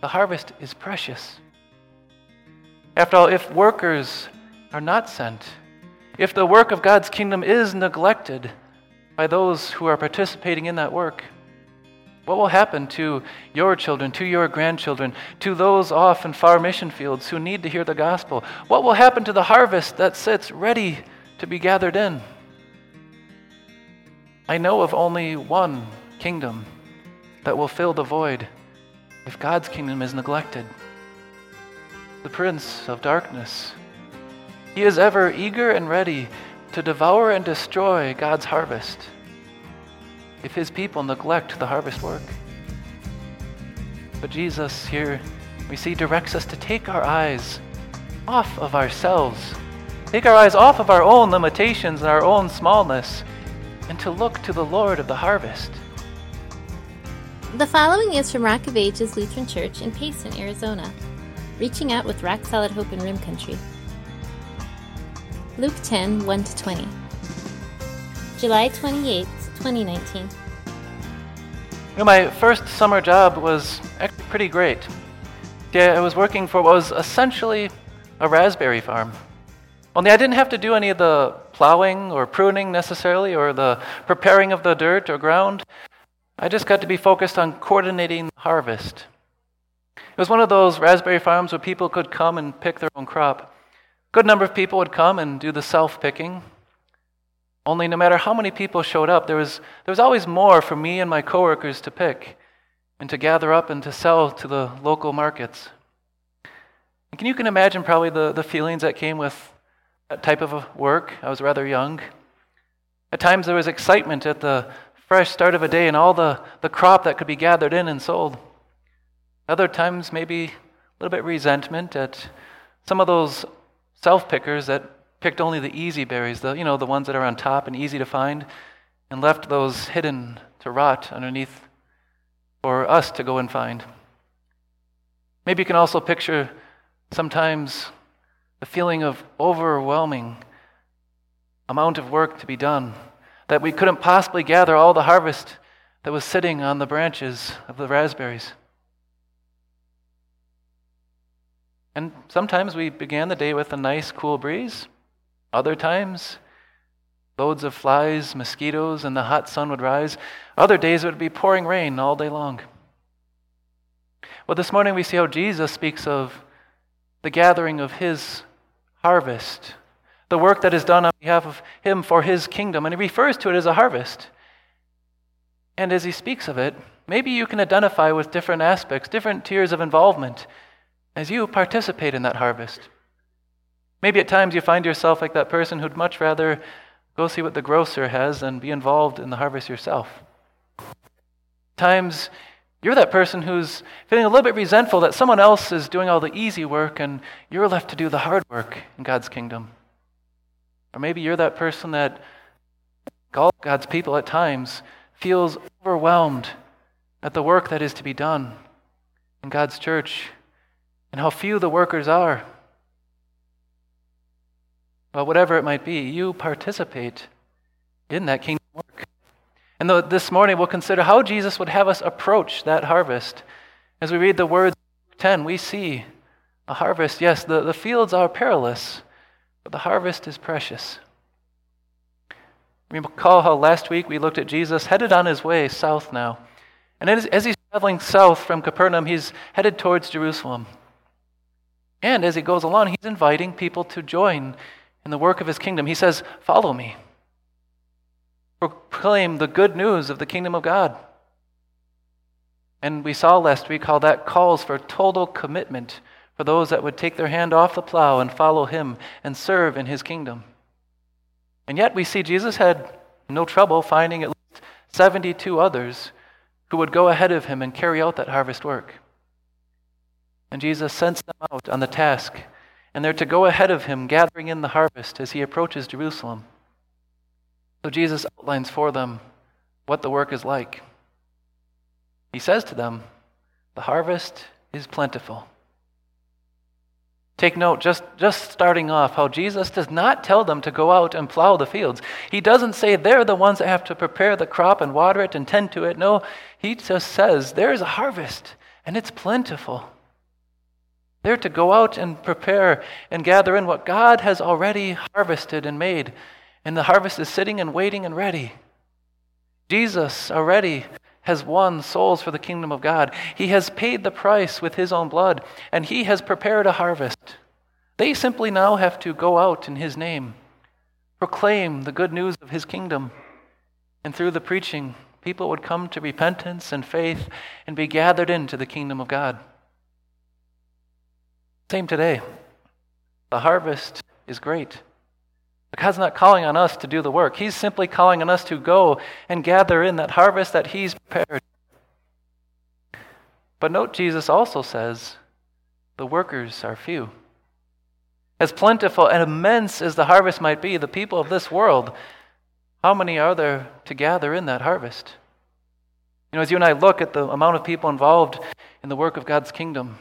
the harvest is precious. After all, if workers are not sent, if the work of God's kingdom is neglected by those who are participating in that work, what will happen to your children, to your grandchildren, to those off in far mission fields who need to hear the gospel? What will happen to the harvest that sits ready to be gathered in? I know of only one kingdom that will fill the void if God's kingdom is neglected the prince of darkness. He is ever eager and ready to devour and destroy God's harvest if his people neglect the harvest work. But Jesus here, we see, directs us to take our eyes off of ourselves, take our eyes off of our own limitations and our own smallness, and to look to the Lord of the harvest. The following is from Rock of Ages Lutheran Church in Payson, Arizona, reaching out with rock solid hope in Rim Country. Luke 10 1 20. July 28, 2019. You know, my first summer job was actually pretty great. Yeah, I was working for what was essentially a raspberry farm. Only I didn't have to do any of the plowing or pruning necessarily, or the preparing of the dirt or ground. I just got to be focused on coordinating the harvest. It was one of those raspberry farms where people could come and pick their own crop. A good number of people would come and do the self picking. Only no matter how many people showed up, there was, there was always more for me and my coworkers to pick and to gather up and to sell to the local markets. And can you can imagine probably the, the feelings that came with that type of work? I was rather young. At times there was excitement at the fresh start of a day and all the, the crop that could be gathered in and sold. Other times, maybe a little bit resentment at some of those self pickers that picked only the easy berries, the, you know, the ones that are on top and easy to find, and left those hidden to rot underneath for us to go and find. Maybe you can also picture sometimes the feeling of overwhelming amount of work to be done that we couldn't possibly gather all the harvest that was sitting on the branches of the raspberries. And sometimes we began the day with a nice, cool breeze. Other times, loads of flies, mosquitoes, and the hot sun would rise. Other days, it would be pouring rain all day long. Well, this morning we see how Jesus speaks of the gathering of his harvest the work that is done on behalf of Him for His kingdom. And He refers to it as a harvest. And as He speaks of it, maybe you can identify with different aspects, different tiers of involvement as you participate in that harvest. Maybe at times you find yourself like that person who'd much rather go see what the grocer has than be involved in the harvest yourself. Times you're that person who's feeling a little bit resentful that someone else is doing all the easy work and you're left to do the hard work in God's kingdom. Or maybe you're that person that God's people at times feels overwhelmed at the work that is to be done in God's church and how few the workers are. But whatever it might be, you participate in that kingdom work. And this morning we'll consider how Jesus would have us approach that harvest. As we read the words 10, we see a harvest. Yes, the, the fields are perilous, but the harvest is precious. Recall how last week we looked at Jesus headed on his way south now. And as, he's traveling south from Capernaum, he's headed towards Jerusalem. And as he goes along, he's inviting people to join in the work of his kingdom. He says, Follow me. Proclaim the good news of the kingdom of God. And we saw last week how that calls for total commitment for those that would take their hand off the plow and follow him and serve in his kingdom. And yet we see Jesus had no trouble finding at least 72 others who would go ahead of him and carry out that harvest work. And Jesus sends them out on the task, and they're to go ahead of him, gathering in the harvest as he approaches Jerusalem. So Jesus outlines for them what the work is like. He says to them, The harvest is plentiful Take note, just, just starting off, how Jesus does not tell them to go out and plow the fields. He doesn't say they're the ones that have to prepare the crop and water it and tend to it. No, he just says there's a harvest and it's plentiful. They're to go out and prepare and gather in what God has already harvested and made. And the harvest is sitting and waiting and ready. Jesus already has won souls for the kingdom of God. He has paid the price with his own blood, and he has prepared a harvest. They simply now have to go out in his name, proclaim the good news of his kingdom, and through the preaching, people would come to repentance and faith and be gathered into the kingdom of God. Same today. The harvest is great. God's not calling on us to do the work. He's simply calling on us to go and gather in that harvest that He's prepared. But note, Jesus also says the workers are few. As plentiful and immense as the harvest might be, the people of this world, how many are there to gather in that harvest? You know, as you and I look at the amount of people involved in the work of God's kingdom,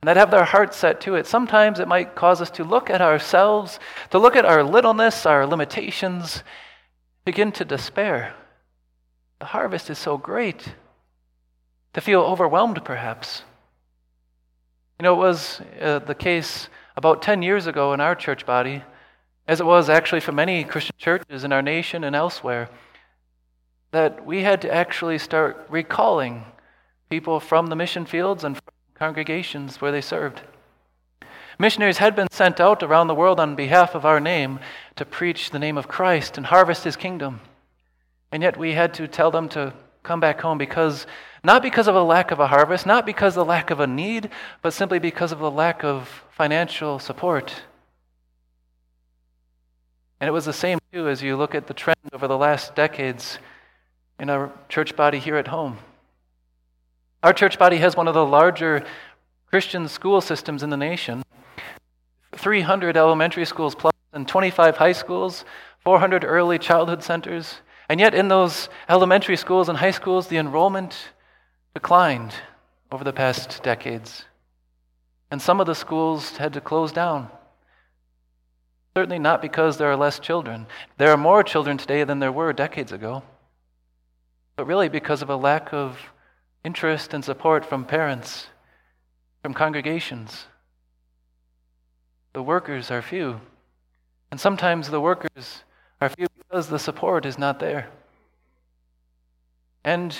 and that have their hearts set to it. Sometimes it might cause us to look at ourselves, to look at our littleness, our limitations, begin to despair. The harvest is so great, to feel overwhelmed perhaps. You know, it was uh, the case about 10 years ago in our church body, as it was actually for many Christian churches in our nation and elsewhere, that we had to actually start recalling people from the mission fields and congregations where they served. Missionaries had been sent out around the world on behalf of our name to preach the name of Christ and harvest his kingdom. And yet we had to tell them to come back home because, not because of a lack of a harvest, not because of the lack of a need, but simply because of the lack of financial support. And it was the same, too, as you look at the trend over the last decades in our church body here at home. Our church body has one of the larger Christian school systems in the nation 300 elementary schools plus, and 25 high schools, 400 early childhood centers. And yet, in those elementary schools and high schools, the enrollment declined over the past decades. And some of the schools had to close down. Certainly not because there are less children. There are more children today than there were decades ago, but really because of a lack of interest and support from parents, from congregations. The workers are few. And sometimes the workers are few because the support is not there. And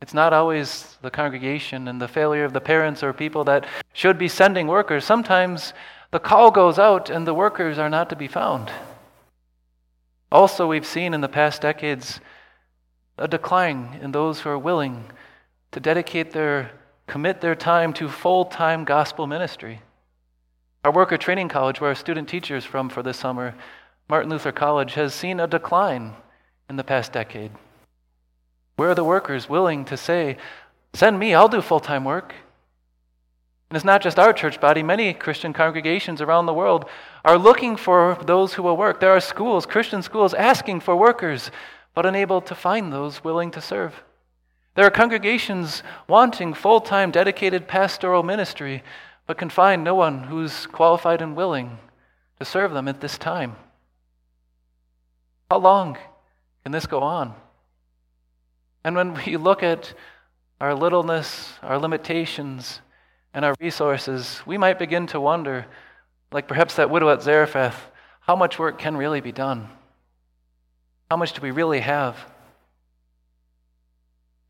it's not always the congregation and the failure of the parents or people that should be sending workers. Sometimes the call goes out and the workers are not to be found. Also, we've seen in the past decades a decline in those who are willing to dedicate their, commit their time to full time gospel ministry. Our worker training college, where our student teachers from for this summer, Martin Luther College, has seen a decline in the past decade. Where are the workers willing to say, Send me, I'll do full time work? And it's not just our church body, many Christian congregations around the world are looking for those who will work. There are schools, Christian schools, asking for workers, but unable to find those willing to serve. There are congregations wanting full time dedicated pastoral ministry, but can find no one who's qualified and willing to serve them at this time. How long can this go on? And when we look at our littleness, our limitations, and our resources, we might begin to wonder, like perhaps that widow at Zarephath, how much work can really be done? How much do we really have?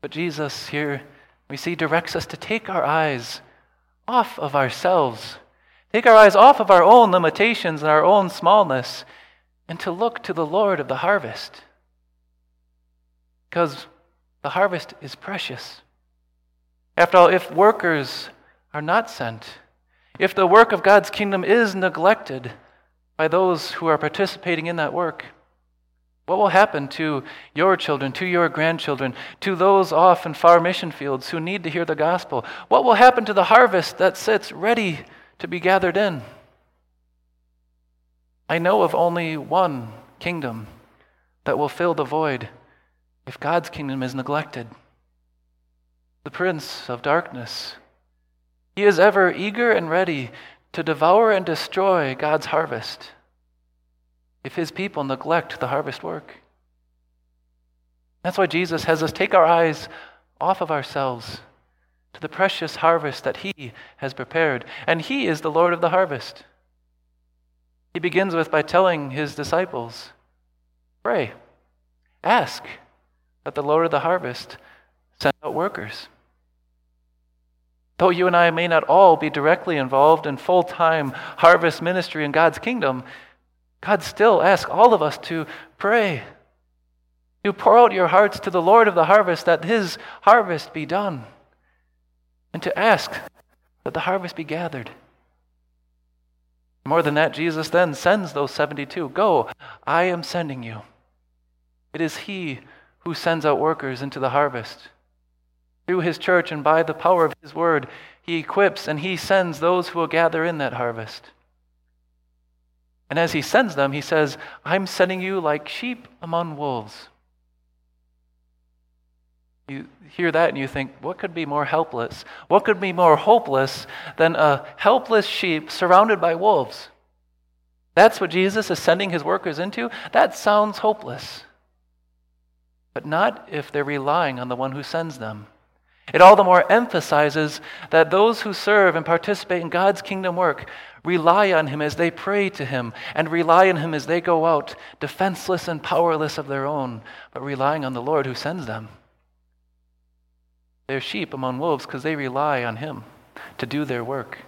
But Jesus here, we see, directs us to take our eyes off of ourselves, take our eyes off of our own limitations and our own smallness, and to look to the Lord of the harvest. Because the harvest is precious. After all, if workers are not sent, if the work of God's kingdom is neglected by those who are participating in that work, what will happen to your children, to your grandchildren, to those off in far mission fields who need to hear the gospel? What will happen to the harvest that sits ready to be gathered in? I know of only one kingdom that will fill the void if God's kingdom is neglected the prince of darkness. He is ever eager and ready to devour and destroy God's harvest if his people neglect the harvest work. That's why Jesus has us take our eyes off of ourselves to the precious harvest that He has prepared. And He is the Lord of the harvest. He begins with by telling His disciples, Pray, ask that the Lord of the harvest send out workers. Though you and I may not all be directly involved in full time harvest ministry in God's kingdom, God still asks all of us to pray. to pour out your hearts to the Lord of the harvest that his harvest be done, and to ask that the harvest be gathered. More than that, Jesus then sends those 72 Go, I am sending you. It is He who sends out workers into the harvest. Through His church and by the power of His word, He equips and He sends those who will gather in that harvest. And as He sends them, He says, I'm sending you like sheep among wolves. You hear that and you think, what could be more helpless? What could be more hopeless than a helpless sheep surrounded by wolves? That's what Jesus is sending his workers into? That sounds hopeless. But not if they're relying on the one who sends them. It all the more emphasizes that those who serve and participate in God's kingdom work rely on Him as they pray to Him, and rely on Him as they go out, defenseless and powerless of their own, but relying on the Lord who sends them. They're sheep among wolves because they rely on Him to do their work.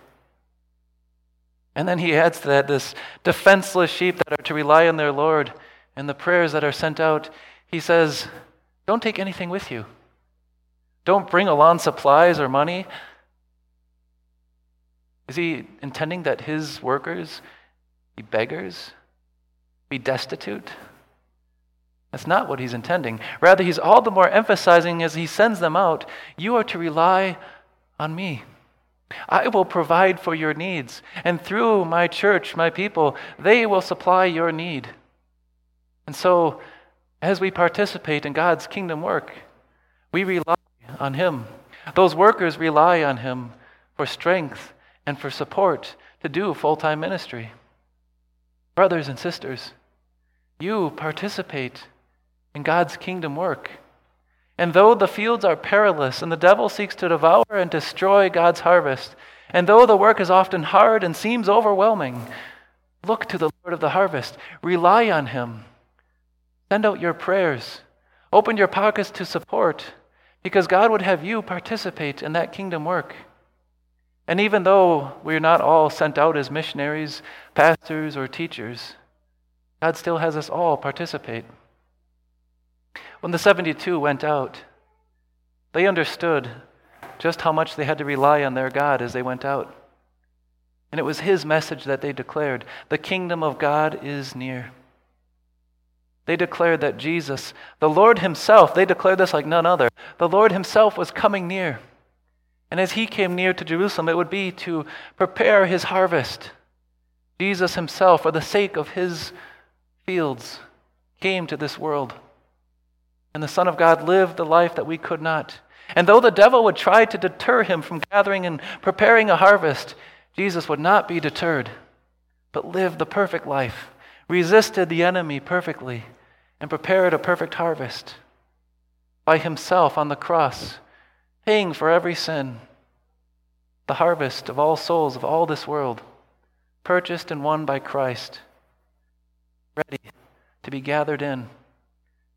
And then he adds to that this defenseless sheep that are to rely on their Lord and the prayers that are sent out. He says, Don't take anything with you. Don't bring along supplies or money. Is he intending that his workers be beggars, be destitute? That's not what he's intending. Rather, he's all the more emphasizing as he sends them out you are to rely on me. I will provide for your needs. And through my church, my people, they will supply your need. And so, as we participate in God's kingdom work, we rely on Him. Those workers rely on Him for strength and for support to do full time ministry. Brothers and sisters, you participate in God's kingdom work. And though the fields are perilous and the devil seeks to devour and destroy God's harvest, and though the work is often hard and seems overwhelming, look to the Lord of the harvest. Rely on him. Send out your prayers. Open your pockets to support, because God would have you participate in that kingdom work. And even though we're not all sent out as missionaries, pastors, or teachers, God still has us all participate. When the 72 went out, they understood just how much they had to rely on their God as they went out. And it was His message that they declared the kingdom of God is near. They declared that Jesus, the Lord Himself, they declared this like none other, the Lord Himself was coming near. And as He came near to Jerusalem, it would be to prepare His harvest. Jesus Himself, for the sake of His fields, came to this world. And the Son of God lived the life that we could not. And though the devil would try to deter him from gathering and preparing a harvest, Jesus would not be deterred, but lived the perfect life, resisted the enemy perfectly, and prepared a perfect harvest by himself on the cross, paying for every sin, the harvest of all souls of all this world, purchased and won by Christ, ready to be gathered in.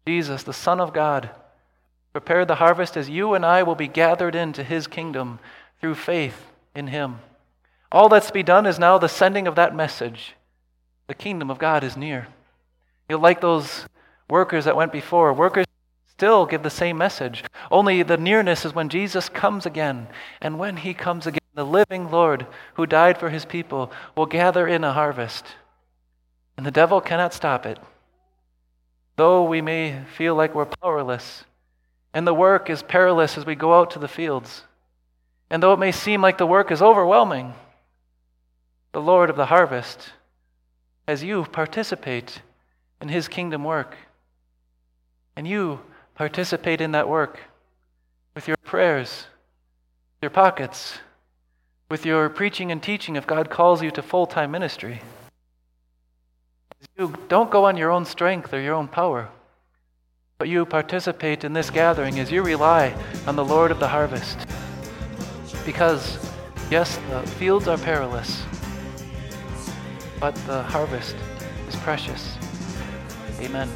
Jesus, the Son of God, prepared the harvest as you and I will be gathered into his kingdom through faith in him. All that's to be done is now the sending of that message. The kingdom of God is near. You'll like those workers that went before. Workers still give the same message. Only the nearness is when Jesus comes again. And when he comes again, the living Lord who died for his people will gather in a harvest. And the devil cannot stop it. Though we may feel like we're powerless, and the work is perilous as we go out to the fields, and though it may seem like the work is overwhelming, the Lord of the harvest, as you participate in his kingdom work, and you participate in that work with your prayers, your pockets, with your preaching and teaching if God calls you to full time ministry. You don't go on your own strength or your own power, but you participate in this gathering as you rely on the Lord of the harvest. Because, yes, the fields are perilous, but the harvest is precious. Amen.